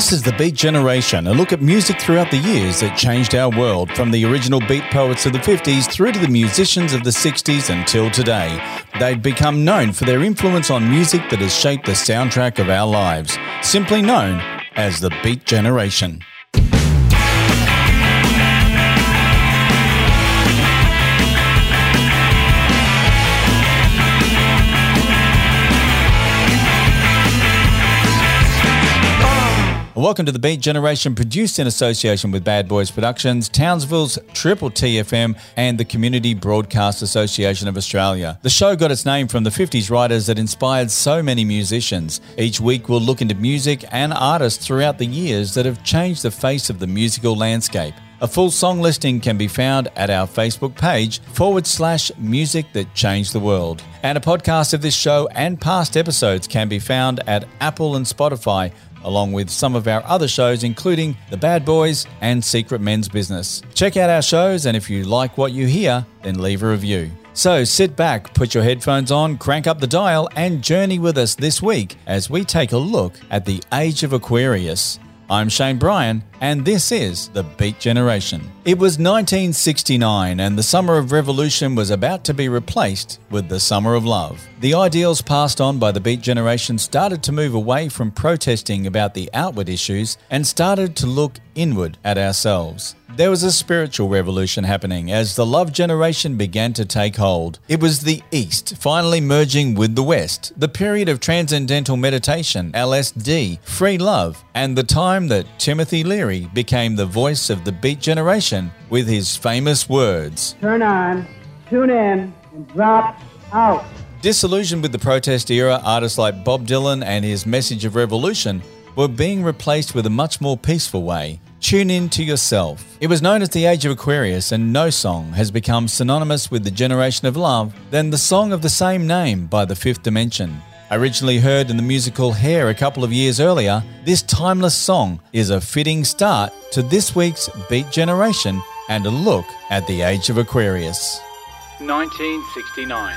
This is the Beat Generation, a look at music throughout the years that changed our world, from the original beat poets of the 50s through to the musicians of the 60s until today. They've become known for their influence on music that has shaped the soundtrack of our lives, simply known as the Beat Generation. Welcome to the Beat Generation, produced in association with Bad Boys Productions, Townsville's Triple TFM, and the Community Broadcast Association of Australia. The show got its name from the 50s writers that inspired so many musicians. Each week, we'll look into music and artists throughout the years that have changed the face of the musical landscape. A full song listing can be found at our Facebook page forward slash music that changed the world. And a podcast of this show and past episodes can be found at Apple and Spotify along with some of our other shows, including The Bad Boys and Secret Men's Business. Check out our shows, and if you like what you hear, then leave a review. So sit back, put your headphones on, crank up the dial, and journey with us this week as we take a look at the age of Aquarius. I'm Shane Bryan, and this is The Beat Generation. It was 1969, and the summer of revolution was about to be replaced with the summer of love. The ideals passed on by the Beat Generation started to move away from protesting about the outward issues and started to look inward at ourselves. There was a spiritual revolution happening as the love generation began to take hold. It was the East finally merging with the West, the period of transcendental meditation, LSD, free love, and the time that Timothy Leary became the voice of the Beat Generation with his famous words Turn on, tune in, and drop out. Disillusioned with the protest era, artists like Bob Dylan and his message of revolution were being replaced with a much more peaceful way. Tune in to yourself. It was known as the Age of Aquarius, and no song has become synonymous with the generation of love than the song of the same name by the Fifth Dimension. Originally heard in the musical Hair a couple of years earlier, this timeless song is a fitting start to this week's Beat Generation and a look at the Age of Aquarius. 1969.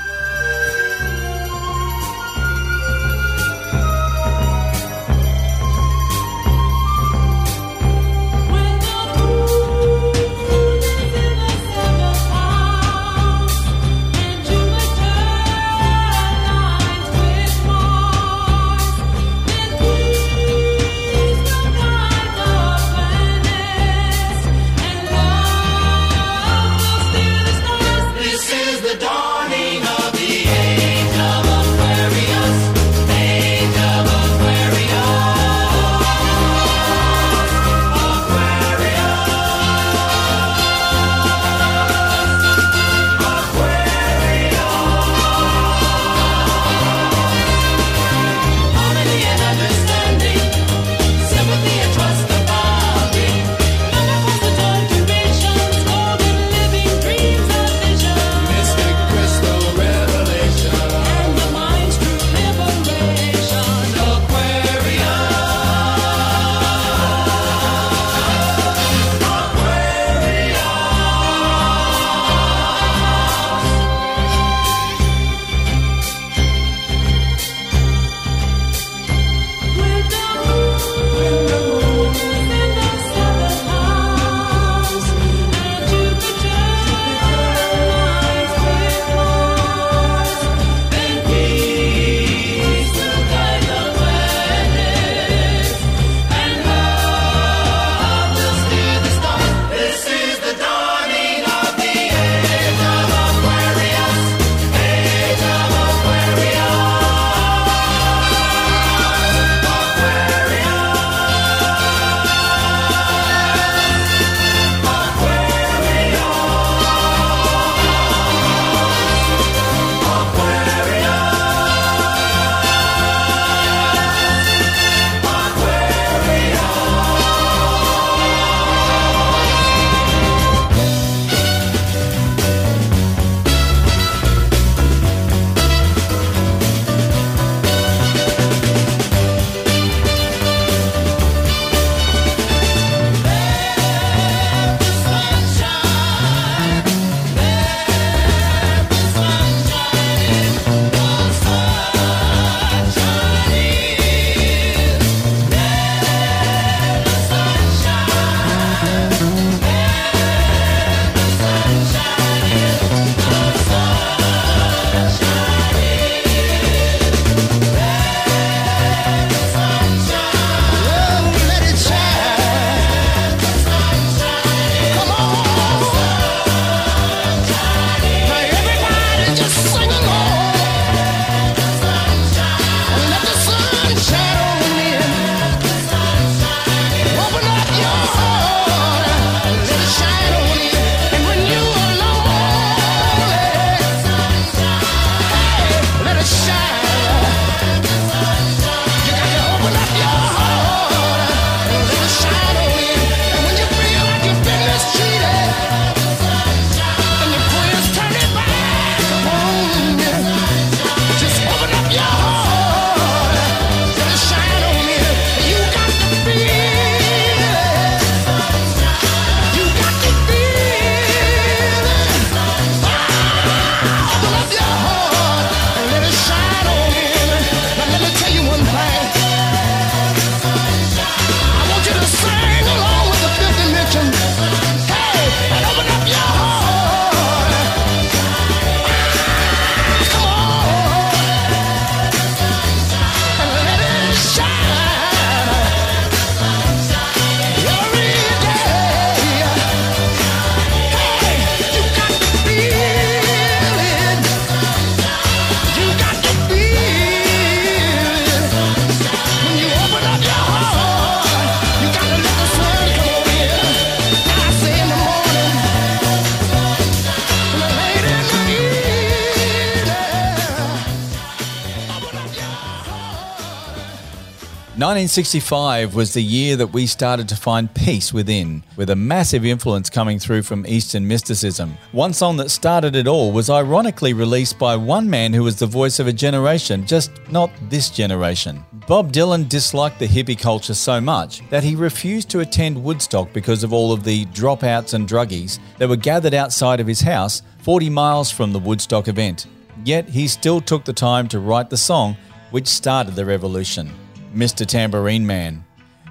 1965 was the year that we started to find peace within, with a massive influence coming through from Eastern mysticism. One song that started it all was ironically released by one man who was the voice of a generation, just not this generation. Bob Dylan disliked the hippie culture so much that he refused to attend Woodstock because of all of the dropouts and druggies that were gathered outside of his house 40 miles from the Woodstock event. Yet he still took the time to write the song which started the revolution. Mr. Tambourine Man.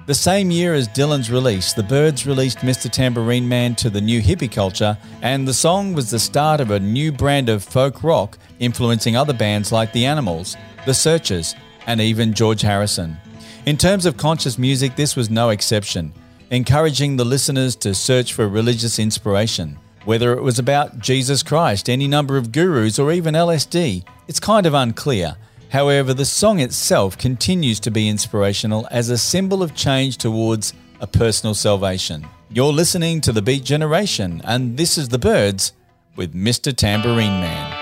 The same year as Dylan's release, the Byrds released Mr. Tambourine Man to the new hippie culture, and the song was the start of a new brand of folk rock influencing other bands like The Animals, The Searchers, and even George Harrison. In terms of conscious music, this was no exception, encouraging the listeners to search for religious inspiration. Whether it was about Jesus Christ, any number of gurus, or even LSD, it's kind of unclear. However, the song itself continues to be inspirational as a symbol of change towards a personal salvation. You're listening to The Beat Generation, and this is The Byrds with Mr. Tambourine Man.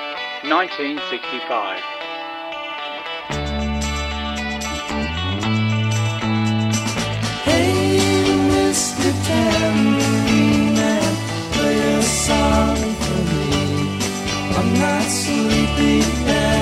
1965. Hey, Mr. Tambourine Man, play a song for me. I'm not sleepy and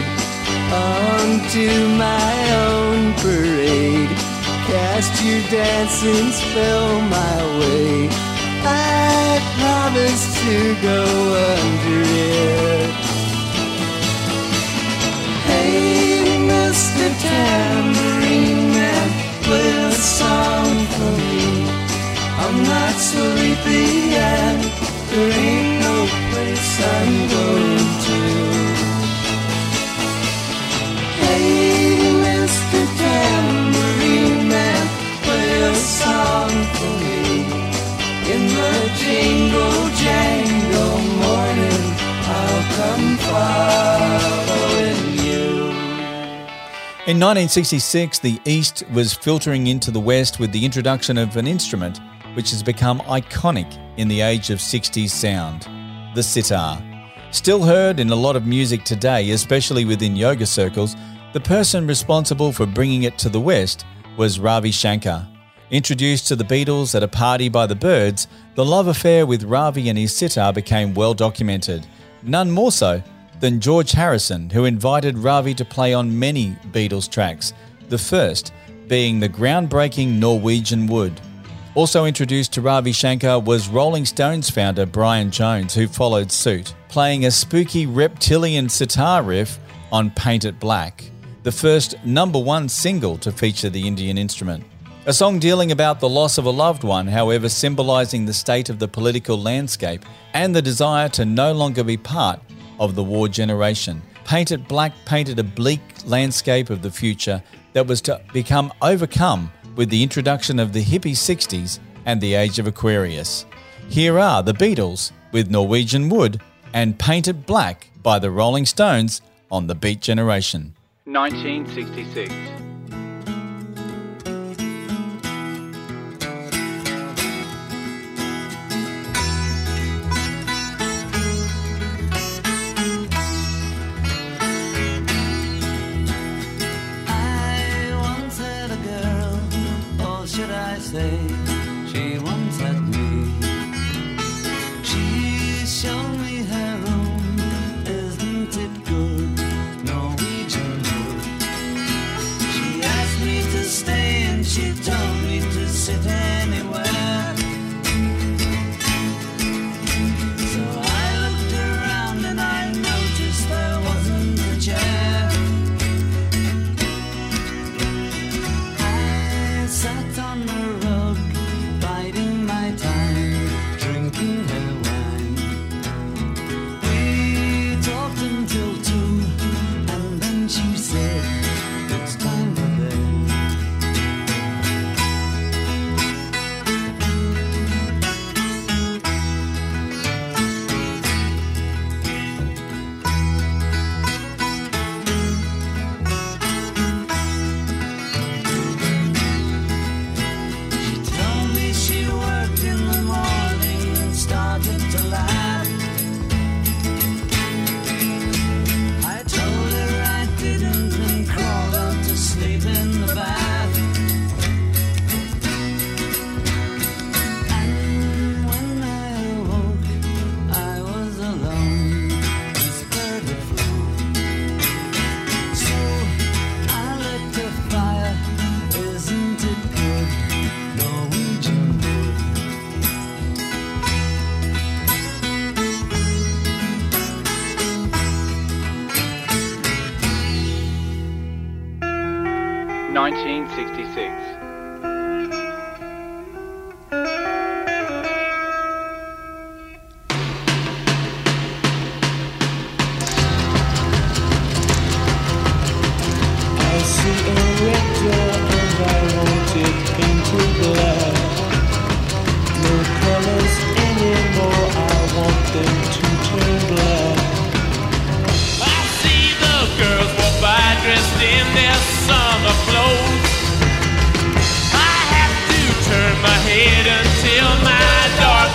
onto my own parade. Cast your dancing spell my way. I promise to go under it. Hey, Mr. Tambourine Man, play a song for me. I'm not sleepy and there ain't no place I'm going jingle jangle morning, I'll come following you. In 1966, the East was filtering into the West with the introduction of an instrument which has become iconic in the age of 60s sound the sitar. Still heard in a lot of music today, especially within yoga circles, the person responsible for bringing it to the West was Ravi Shankar. Introduced to the Beatles at a party by the Byrds, the love affair with Ravi and his sitar became well documented. None more so than George Harrison, who invited Ravi to play on many Beatles tracks, the first being the groundbreaking Norwegian Wood. Also introduced to Ravi Shankar was Rolling Stones founder Brian Jones, who followed suit, playing a spooky reptilian sitar riff on Paint It Black, the first number one single to feature the Indian instrument. A song dealing about the loss of a loved one, however, symbolizing the state of the political landscape and the desire to no longer be part of the war generation. Paint It Black painted a bleak landscape of the future that was to become overcome with the introduction of the hippie 60s and the age of Aquarius. Here are the Beatles with Norwegian Wood and Paint It Black by the Rolling Stones on the Beat Generation. 1966.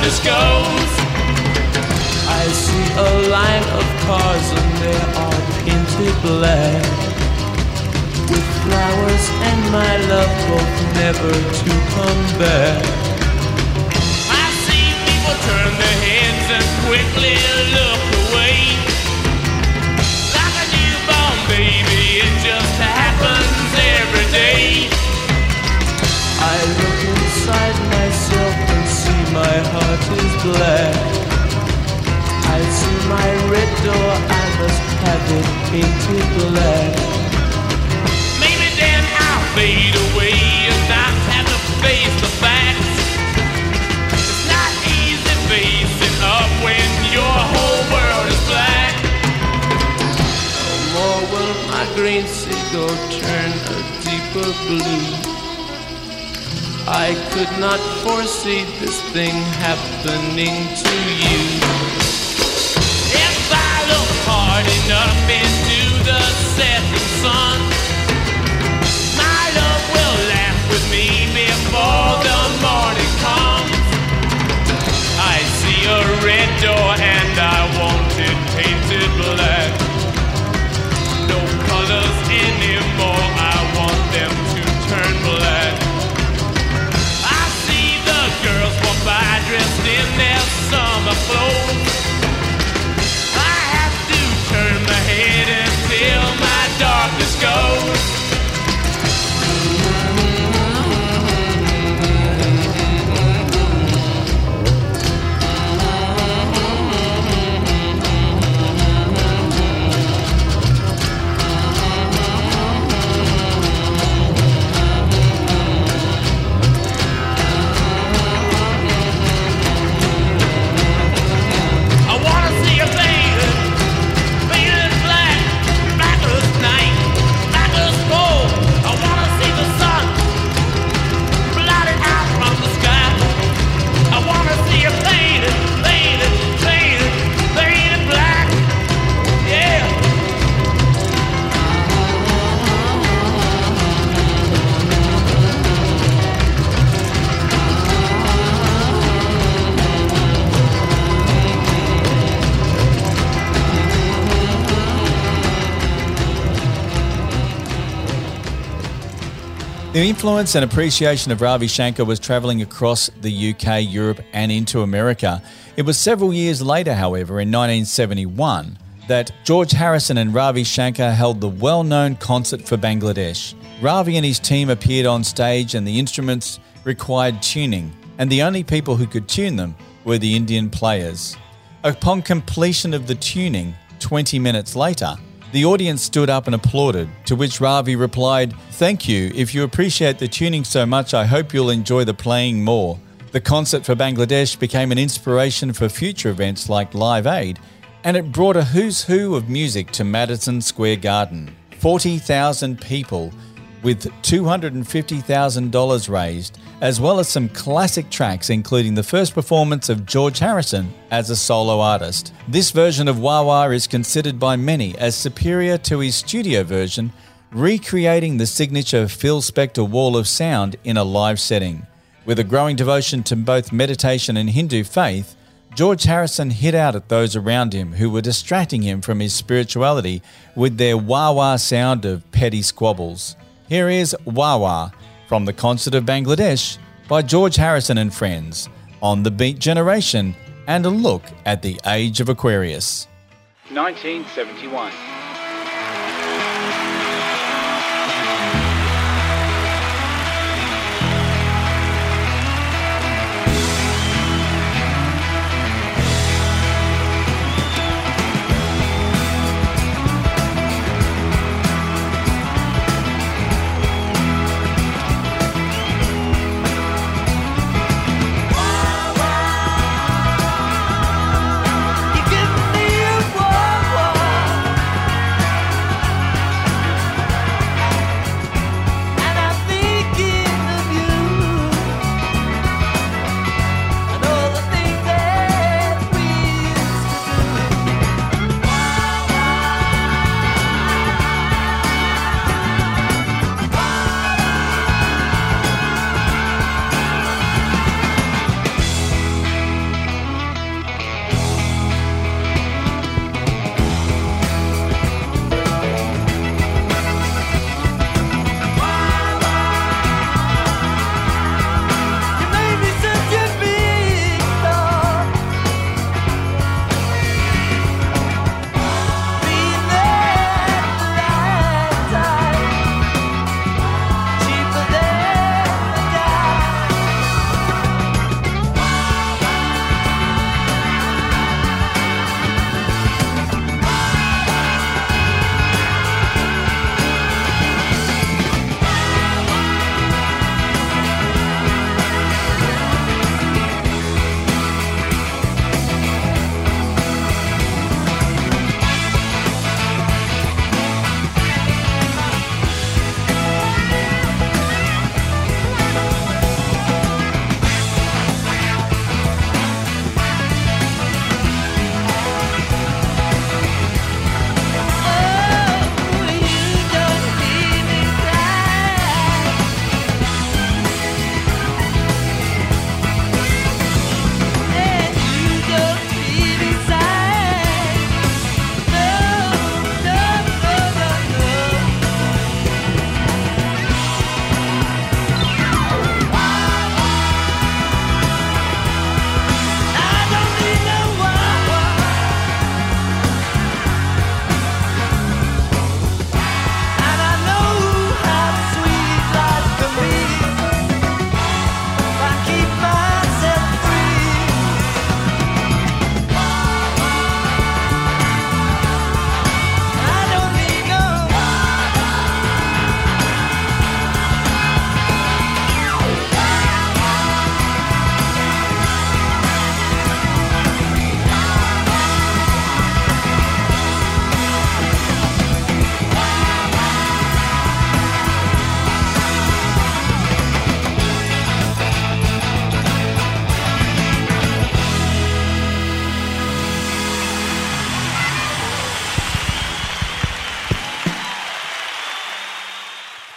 Darkness goes. I see a line of cars and they are painted black. With flowers and my love hope never to come back. I see people turn their heads and quickly look away. Like a newborn baby, it just happens every day. I look inside myself my heart is black. I see my red door, I must have it painted black. Maybe then I'll fade away and not have to face the facts. It's not easy facing up when your whole world is black. No more will my green seagull turn a deeper blue. I could not foresee this thing happening to you. If I look hard enough into the setting sun, my love will laugh with me before the morning comes. I see a red door and I want it painted black. No colors anymore, summer influence and appreciation of Ravi Shankar was travelling across the UK, Europe, and into America. It was several years later, however, in 1971, that George Harrison and Ravi Shankar held the well known concert for Bangladesh. Ravi and his team appeared on stage, and the instruments required tuning, and the only people who could tune them were the Indian players. Upon completion of the tuning, 20 minutes later, the audience stood up and applauded, to which Ravi replied, Thank you. If you appreciate the tuning so much, I hope you'll enjoy the playing more. The concert for Bangladesh became an inspiration for future events like Live Aid, and it brought a who's who of music to Madison Square Garden. 40,000 people with $250,000 raised, as well as some classic tracks, including the first performance of George Harrison as a solo artist. This version of Wah Wah is considered by many as superior to his studio version, recreating the signature Phil Spector wall of sound in a live setting. With a growing devotion to both meditation and Hindu faith, George Harrison hit out at those around him who were distracting him from his spirituality with their wah wah sound of petty squabbles. Here is Wah from the Concert of Bangladesh by George Harrison and Friends on The Beat Generation and a look at the age of Aquarius. 1971.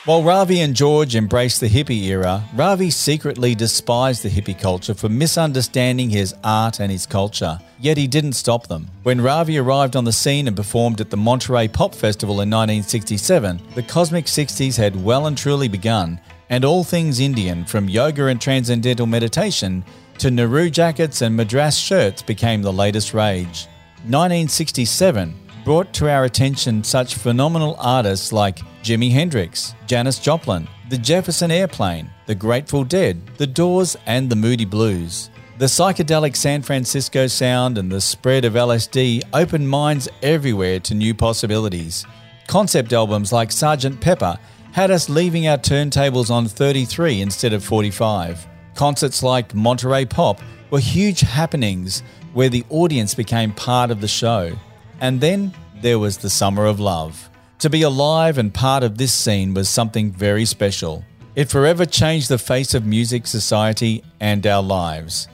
While Ravi and George embraced the hippie era, Ravi secretly despised the hippie culture for misunderstanding his art and his culture. Yet he didn't stop them. When Ravi arrived on the scene and performed at the Monterey Pop Festival in 1967, the Cosmic 60s had well and truly begun, and all things Indian, from yoga and transcendental meditation to Nehru jackets and Madras shirts, became the latest rage. 1967 brought to our attention such phenomenal artists like Jimi Hendrix, Janis Joplin, the Jefferson Airplane, the Grateful Dead, the Doors, and the Moody Blues. The psychedelic San Francisco sound and the spread of LSD opened minds everywhere to new possibilities. Concept albums like Sgt. Pepper had us leaving our turntables on 33 instead of 45. Concerts like Monterey Pop were huge happenings where the audience became part of the show. And then there was the Summer of Love. To be alive and part of this scene was something very special. It forever changed the face of music, society, and our lives.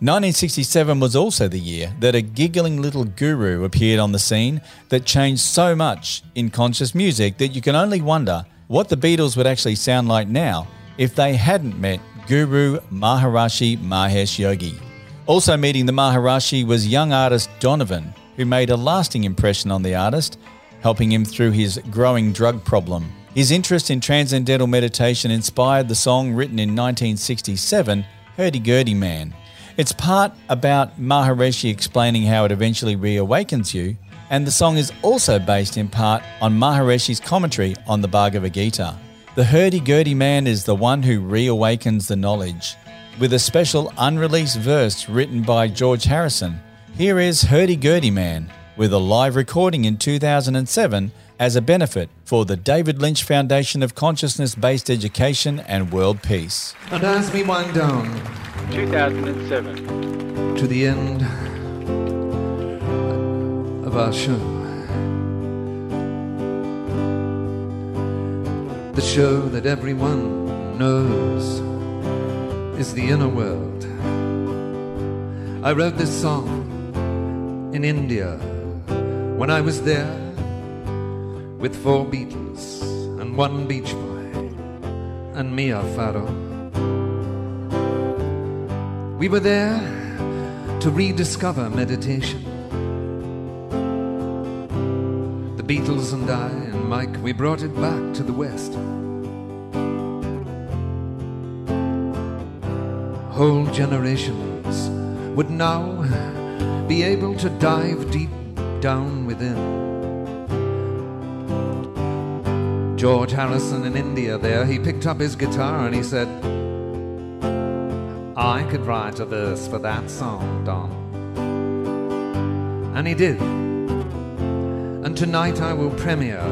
1967 was also the year that a giggling little guru appeared on the scene that changed so much in conscious music that you can only wonder what the Beatles would actually sound like now if they hadn't met Guru Maharishi Mahesh Yogi. Also meeting the Maharishi was young artist Donovan, who made a lasting impression on the artist, helping him through his growing drug problem. His interest in transcendental meditation inspired the song written in 1967, Hurdy Gurdy Man. It's part about Maharishi explaining how it eventually reawakens you, and the song is also based in part on Maharishi's commentary on the Bhagavad Gita. The Hurdy Gurdy Man is the one who reawakens the knowledge. With a special unreleased verse written by George Harrison, here is Hurdy Gurdy Man with a live recording in 2007 as a benefit for the David Lynch Foundation of Consciousness Based Education and World Peace. And as we wind down 2007. to the end of our show, the show that everyone knows is the inner world. I wrote this song in India when I was there with four Beatles and one Beach Boy and Mia Farrow. We were there to rediscover meditation. The Beatles and I and Mike, we brought it back to the West. Whole generations would now be able to dive deep down within. George Harrison in India, there, he picked up his guitar and he said, I could write a verse for that song, Don. And he did. And tonight I will premiere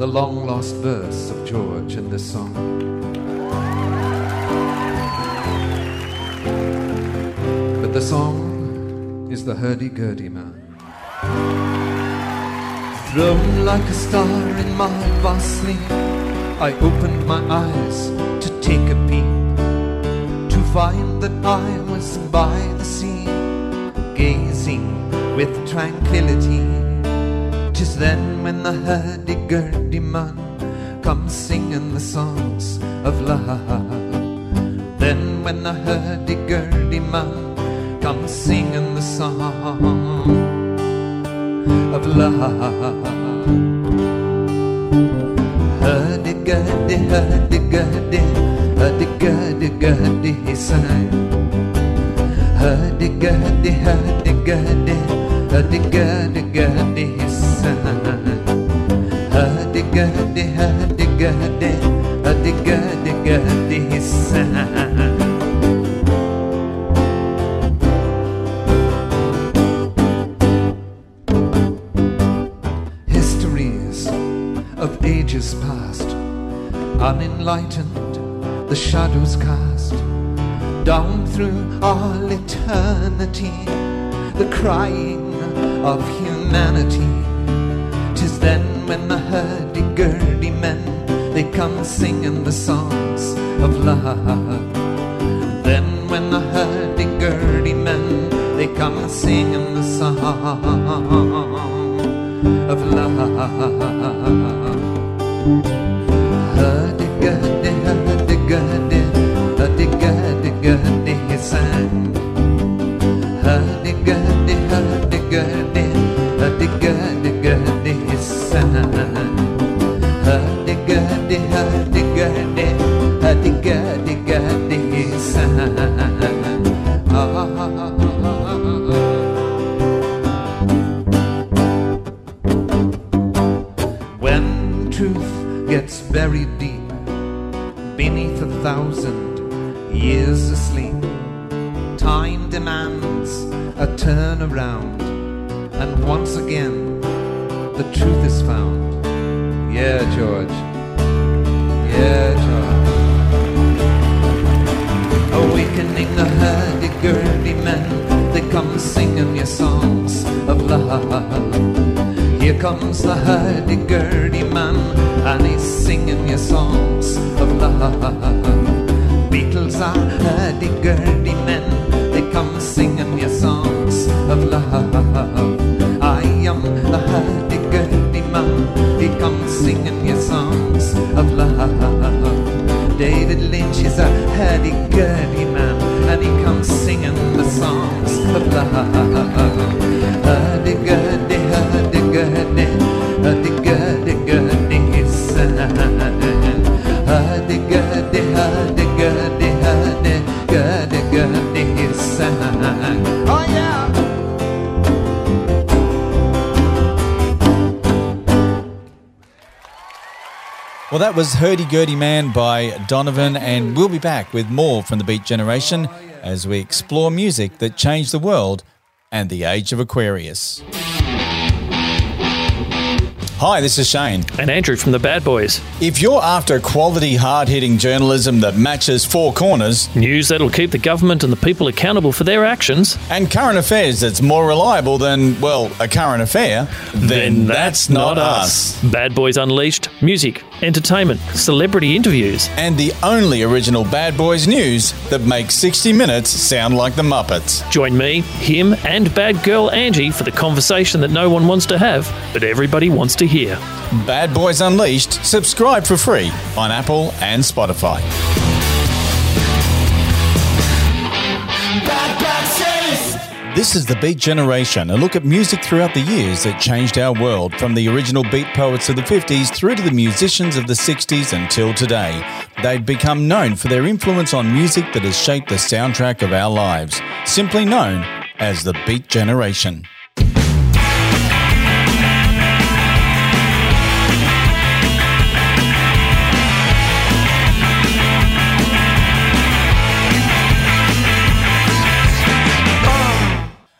the long lost verse of George in this song. But the song is the Hurdy Gurdy Man. Thrown like a star in my vast sleep, I opened my eyes to take a peep to find that I was by the sea, gazing with tranquility. Tis then when the hurdy-gurdy man comes singing the songs of love. Then when the hurdy-gurdy man comes singing the song of love. Hurdy-gurdy, hurdy-gurdy, hurdy-gurdy-gurdy, he sang. Hurdy-gurdy, hurdy-gurdy, hurdy-gurdy-gurdy, he sang. Hurdy-gurdy, hurdy-gurdy, hurdy-gurdy-gurdy, he sang. The crying of humanity. Tis then when the hurdy-gurdy men they come singing the songs of love. Then when the hurdy-gurdy men they come singing the song of love. Hurdy-gurdy, Hurdy-gurdy, hurdy-gurdy, hurdy-gurdy-gurdy. Oh yeah! Well, that was Hurdy Gurdy Man by Donovan, and we'll be back with more from the Beat Generation as we explore music that changed the world and the age of Aquarius. Hi, this is Shane. And Andrew from the Bad Boys. If you're after quality, hard hitting journalism that matches four corners News that'll keep the government and the people accountable for their actions, and current affairs that's more reliable than, well, a current affair, then, that's, not us. Bad Boys Unleashed, music, entertainment, celebrity interviews. And the only original Bad Boys news that makes 60 Minutes sound like the Muppets. Join me, him, and bad girl Angie for the conversation that no one wants to have, but everybody wants to hear. Bad Boys Unleashed, subscribe for free on Apple and Spotify. This is the Beat Generation, a look at music throughout the years that changed our world, from the original beat poets of the 50s through to the musicians of the 60s until today. They've become known for their influence on music that has shaped the soundtrack of our lives, simply known as the Beat Generation.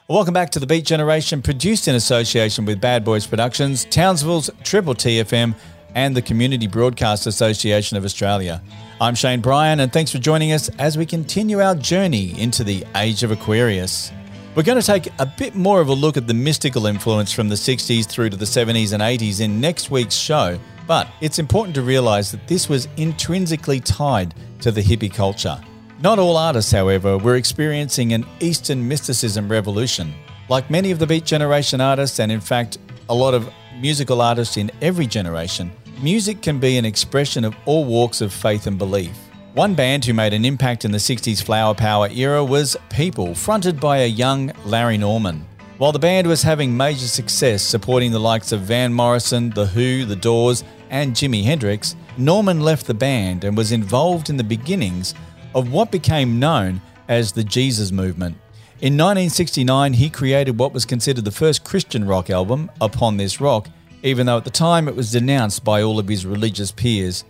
Welcome back to the Beat Generation, produced in association with Bad Boys Productions, Townsville's Triple TFM, and the Community Broadcast Association of Australia. I'm Shane Bryan, and thanks for joining us as we continue our journey into the Age of Aquarius. We're going to take a bit more of a look at the mystical influence from the 60s through to the 70s and 80s in next week's show, but it's important to realise that this was intrinsically tied to the hippie culture. Not all artists, however, were experiencing an Eastern mysticism revolution. Like many of the Beat Generation artists, and in fact, a lot of musical artists in every generation, music can be an expression of all walks of faith and belief. One band who made an impact in the 60s flower power era was People, fronted by a young Larry Norman. While the band was having major success supporting the likes of Van Morrison, The Who, The Doors, and Jimi Hendrix, Norman left the band and was involved in the beginnings of what became known as the Jesus Movement. In 1969, he created what was considered the first Christian rock album, Upon This Rock, even though at the time it was denounced by all of his religious peers.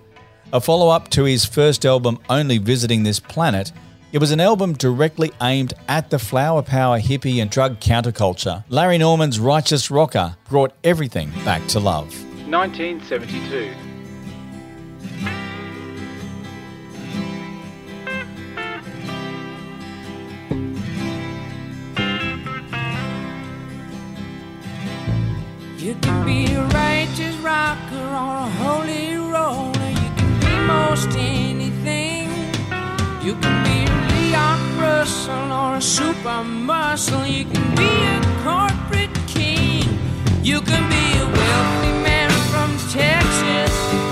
A follow up to his first album, Only Visiting This Planet, it was an album directly aimed at the flower power hippie and drug counterculture. Larry Norman's Righteous Rocker brought everything back to love. 1972. You can be a righteous rocker on a holy roller. You can be most anything. You can be a Leon Russell or a super muscle. You can be a corporate king. You can be a wealthy man from Texas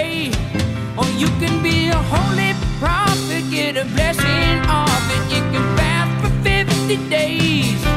away, or you can be a holy prophet, get a blessing off it. You can fast for 50 days.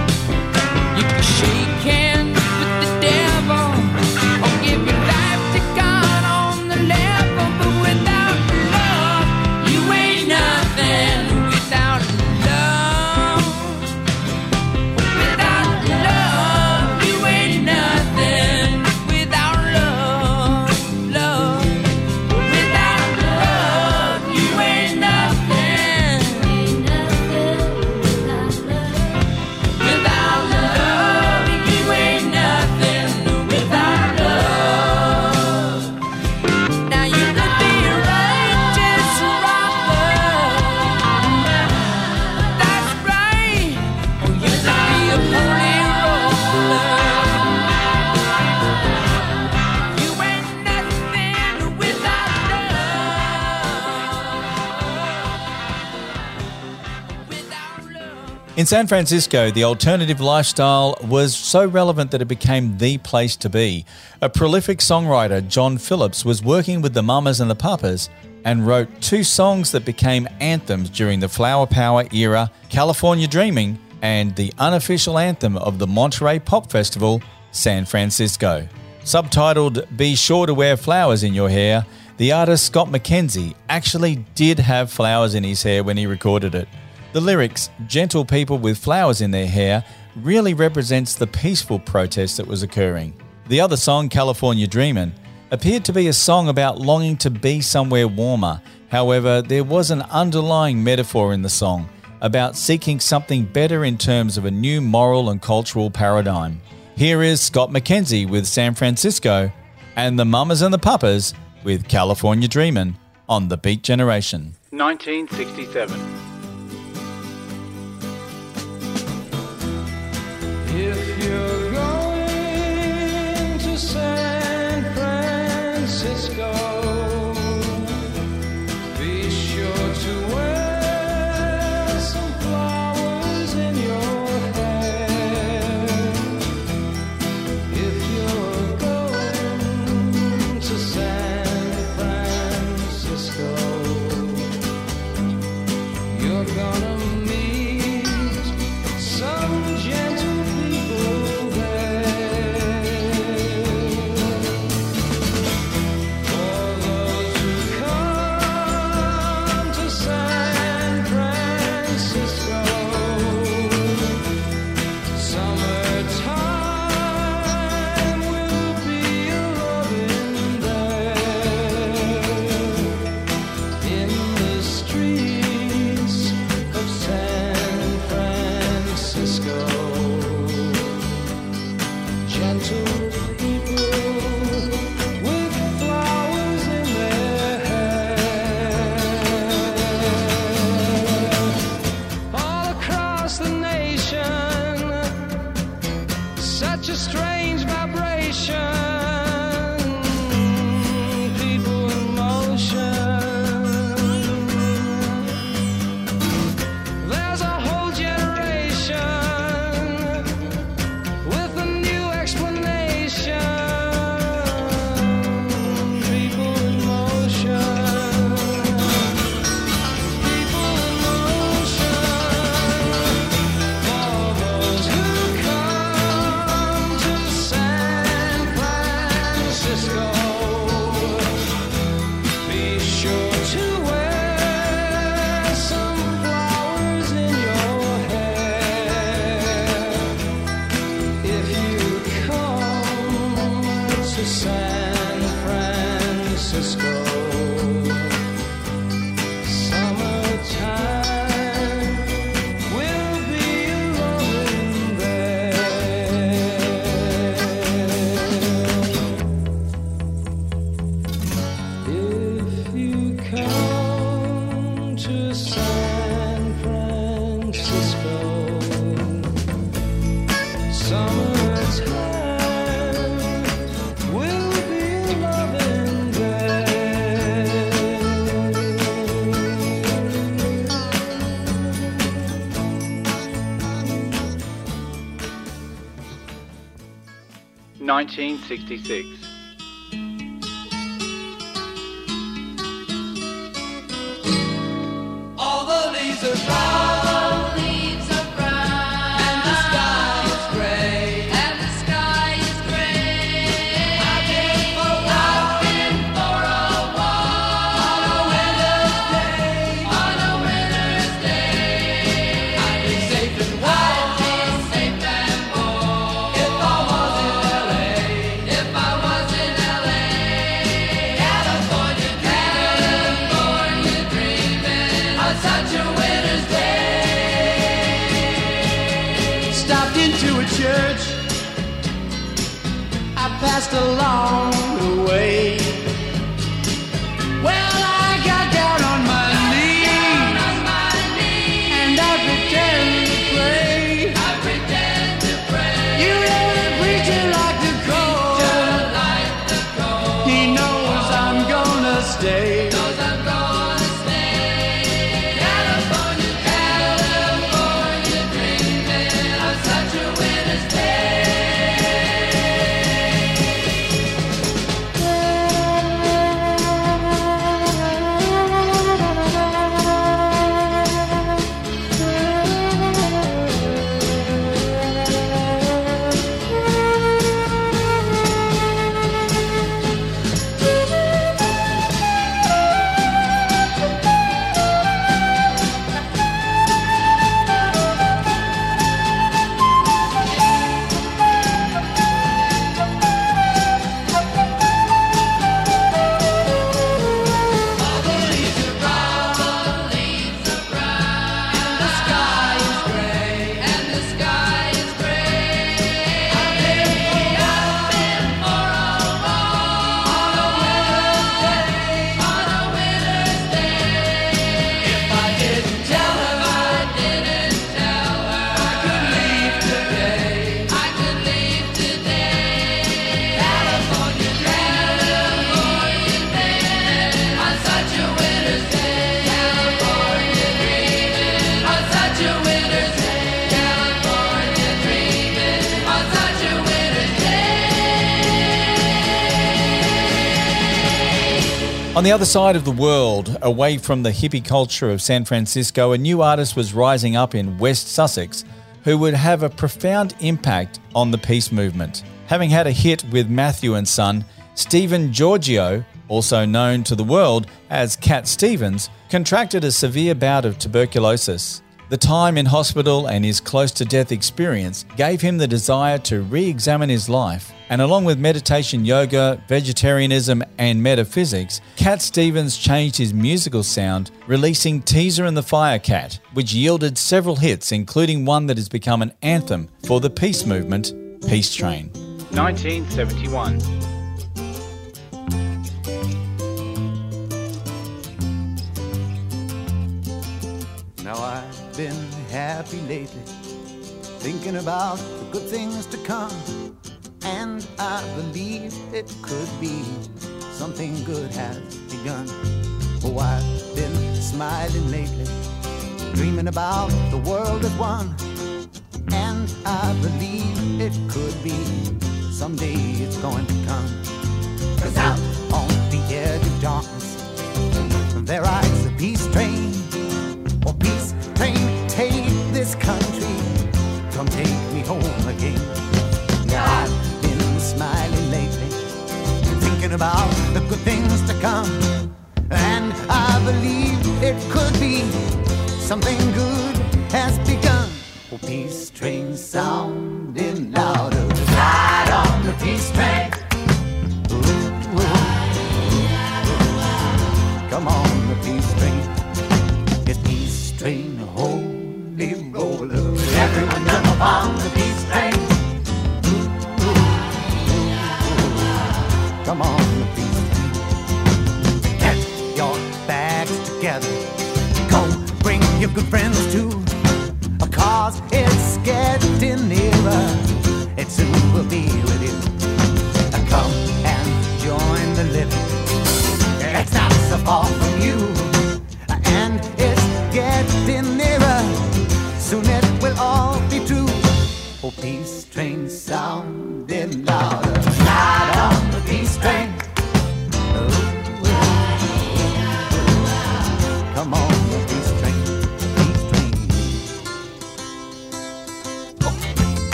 In San Francisco, the alternative lifestyle was so relevant that it became the place to be. A prolific songwriter, John Phillips, was working with the Mamas and the Papas and wrote two songs that became anthems during the Flower Power era California Dreaming and the unofficial anthem of the Monterey Pop Festival, San Francisco. Subtitled Be Sure to Wear Flowers in Your Hair, the artist Scott McKenzie actually did have flowers in his hair when he recorded it. The lyrics, Gentle People with Flowers in Their Hair, really represents the peaceful protest that was occurring. The other song, California Dreamin', appeared to be a song about longing to be somewhere warmer. However, there was an underlying metaphor in the song about seeking something better in terms of a new moral and cultural paradigm. Here is Scott McKenzie with San Francisco and the Mamas and the Papas with California Dreamin' on The Beat Generation. 1967. If you're 1966. On the other side of the world, away from the hippie culture of San Francisco, a new artist was rising up in West Sussex who would have a profound impact on the peace movement. Having had a hit with Matthew and Son, Steven Georgiou, also known to the world as Cat Stevens, contracted a severe bout of tuberculosis. The time in hospital and his close to death experience gave him the desire to re examine his life. And along with meditation, yoga, vegetarianism, and metaphysics, Cat Stevens changed his musical sound, releasing Teaser and the Firecat, which yielded several hits, including one that has become an anthem for the peace movement, Peace Train. 1971. Now I've been happy lately, thinking about the good things to come. And I believe it could be something good has begun. Oh, I've been smiling lately, dreaming about the world as one. And I believe it could be someday it's going to come. Cause out something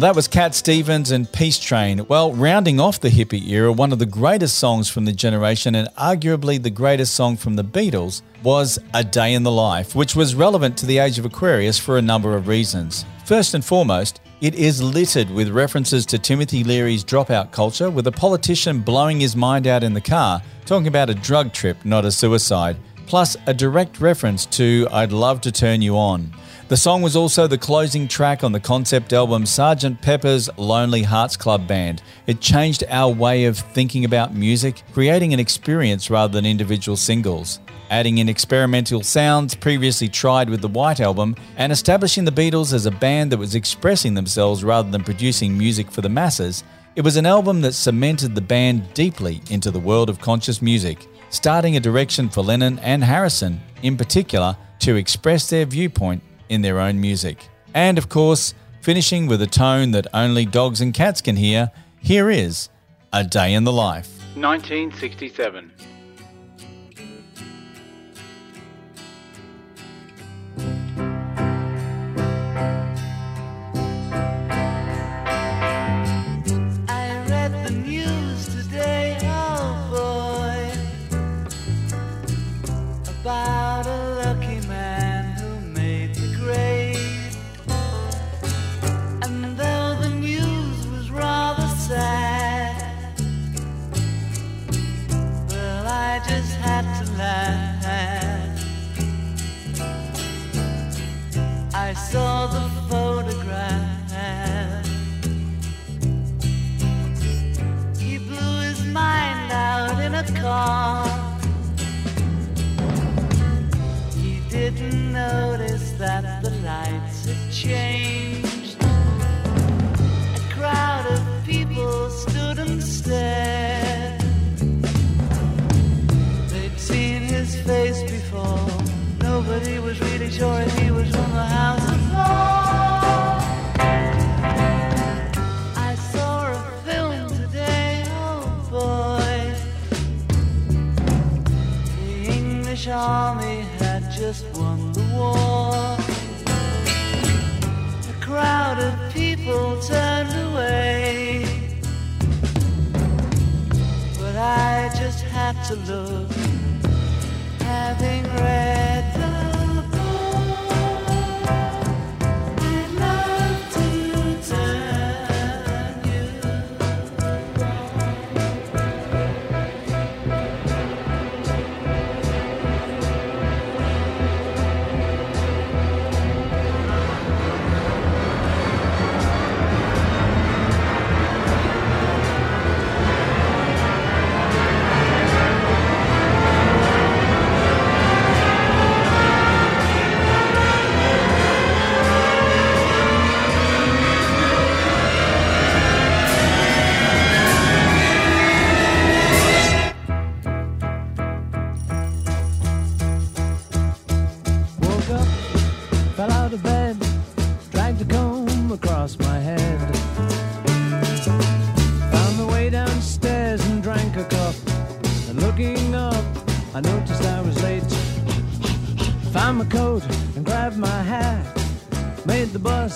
Well, that was Cat Stevens and Peace Train. Well, rounding off the hippie era, one of the greatest songs from the generation and arguably the greatest song from the Beatles was A Day in the Life, which was relevant to the age of Aquarius for a number of reasons. First and foremost, it is littered with references to Timothy Leary's dropout culture, with a politician blowing his mind out in the car, talking about a drug trip, not a suicide, plus a direct reference to I'd Love to Turn You On. The song was also the closing track on the concept album Sgt. Pepper's Lonely Hearts Club Band. It changed our way of thinking about music, creating an experience rather than individual singles. Adding in experimental sounds previously tried with the White Album, and establishing the Beatles as a band that was expressing themselves rather than producing music for the masses, it was an album that cemented the band deeply into the world of conscious music, starting a direction for Lennon and Harrison, in particular, to express their viewpoint in their own music. And of course, finishing with a tone that only dogs and cats can hear, here is A Day in the Life. 1967. He was the house. I saw a film today, oh boy. The English army had just won the war. A crowd of people turned away. But I just had to look, having read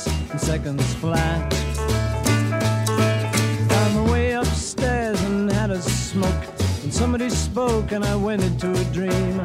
bus seconds fly. Found my way upstairs and had a smoke. And somebody spoke and I went into a dream.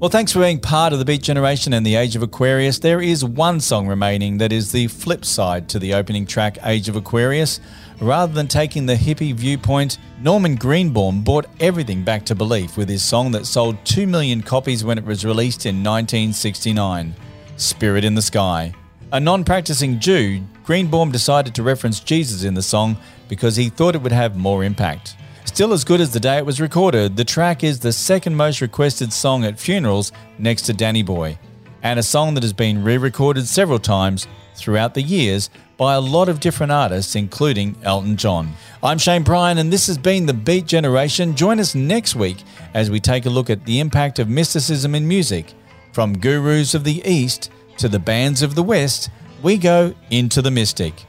Well, thanks for being part of the Beat Generation and the Age of Aquarius. There is one song remaining that is the flip side to the opening track, Age of Aquarius. Rather than taking the hippie viewpoint, Norman Greenbaum brought everything back to belief with his song that sold 2 million copies when it was released in 1969 Spirit in the Sky. A non practicing Jew, Greenbaum decided to reference Jesus in the song because he thought it would have more impact. Still as good as the day it was recorded, the track is the second most requested song at funerals next to Danny Boy, and a song that has been re recorded several times throughout the years by a lot of different artists, including Elton John. I'm Shane Bryan, and this has been The Beat Generation. Join us next week as we take a look at the impact of mysticism in music. From gurus of the East to the bands of the West, we go into the mystic.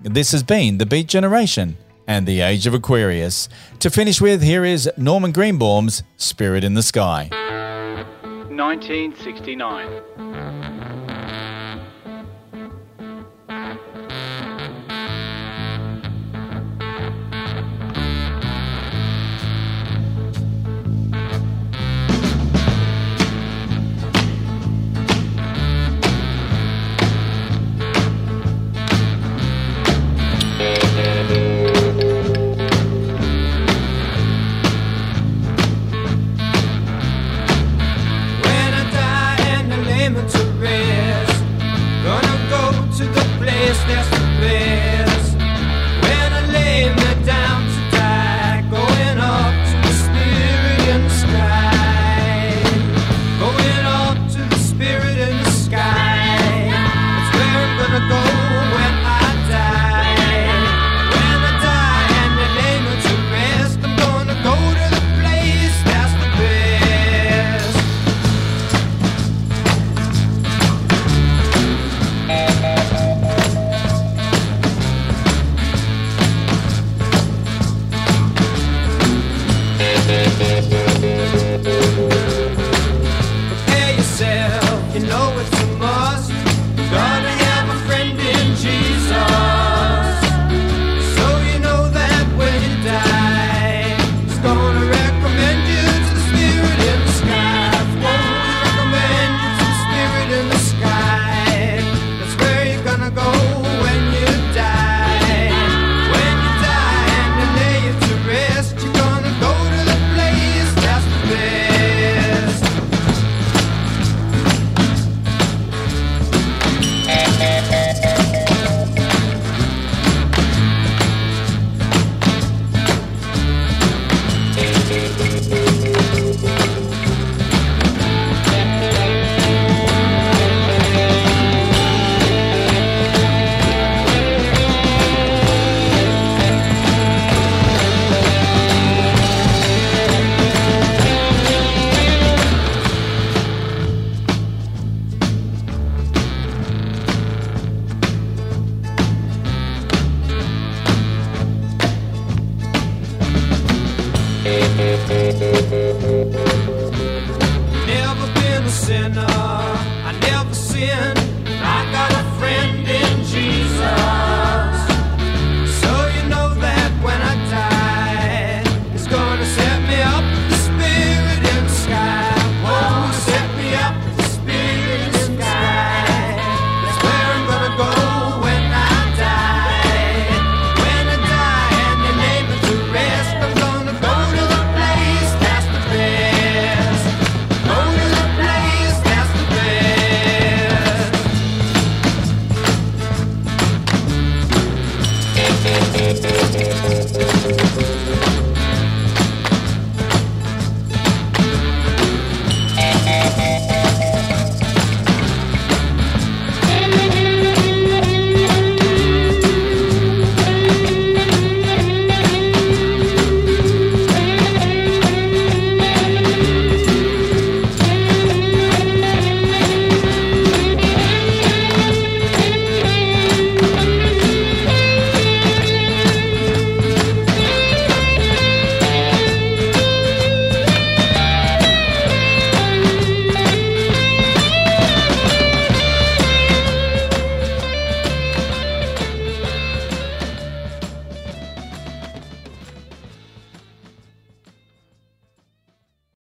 This has been The Beat Generation and the Age of Aquarius. To finish with, here is Norman Greenbaum's Spirit in the Sky. 1969.